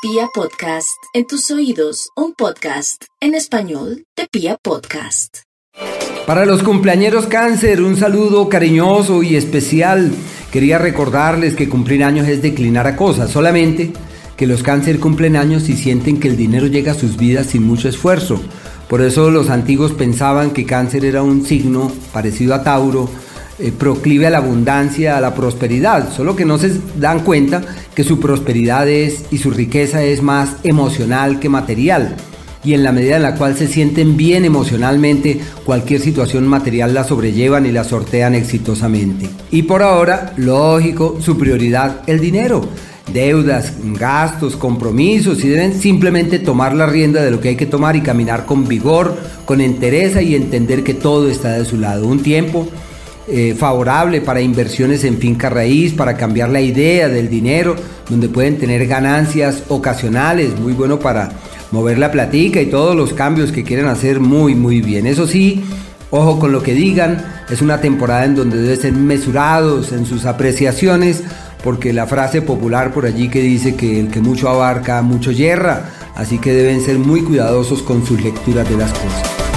Pia Podcast, en tus oídos, un podcast en español de Pia Podcast. Para los cumpleañeros cáncer, un saludo cariñoso y especial. Quería recordarles que cumplir años es declinar a cosas, solamente que los cáncer cumplen años y sienten que el dinero llega a sus vidas sin mucho esfuerzo. Por eso los antiguos pensaban que cáncer era un signo parecido a Tauro, eh, proclive a la abundancia, a la prosperidad, solo que no se dan cuenta que su prosperidad es y su riqueza es más emocional que material. Y en la medida en la cual se sienten bien emocionalmente, cualquier situación material la sobrellevan y la sortean exitosamente. Y por ahora, lógico, su prioridad, el dinero deudas, gastos, compromisos y deben simplemente tomar la rienda de lo que hay que tomar y caminar con vigor, con entereza y entender que todo está de su lado. Un tiempo eh, favorable para inversiones en finca raíz, para cambiar la idea del dinero, donde pueden tener ganancias ocasionales, muy bueno para mover la platica y todos los cambios que quieren hacer muy muy bien. Eso sí, ojo con lo que digan, es una temporada en donde deben ser mesurados en sus apreciaciones, porque la frase popular por allí que dice que el que mucho abarca, mucho yerra, así que deben ser muy cuidadosos con sus lecturas de las cosas.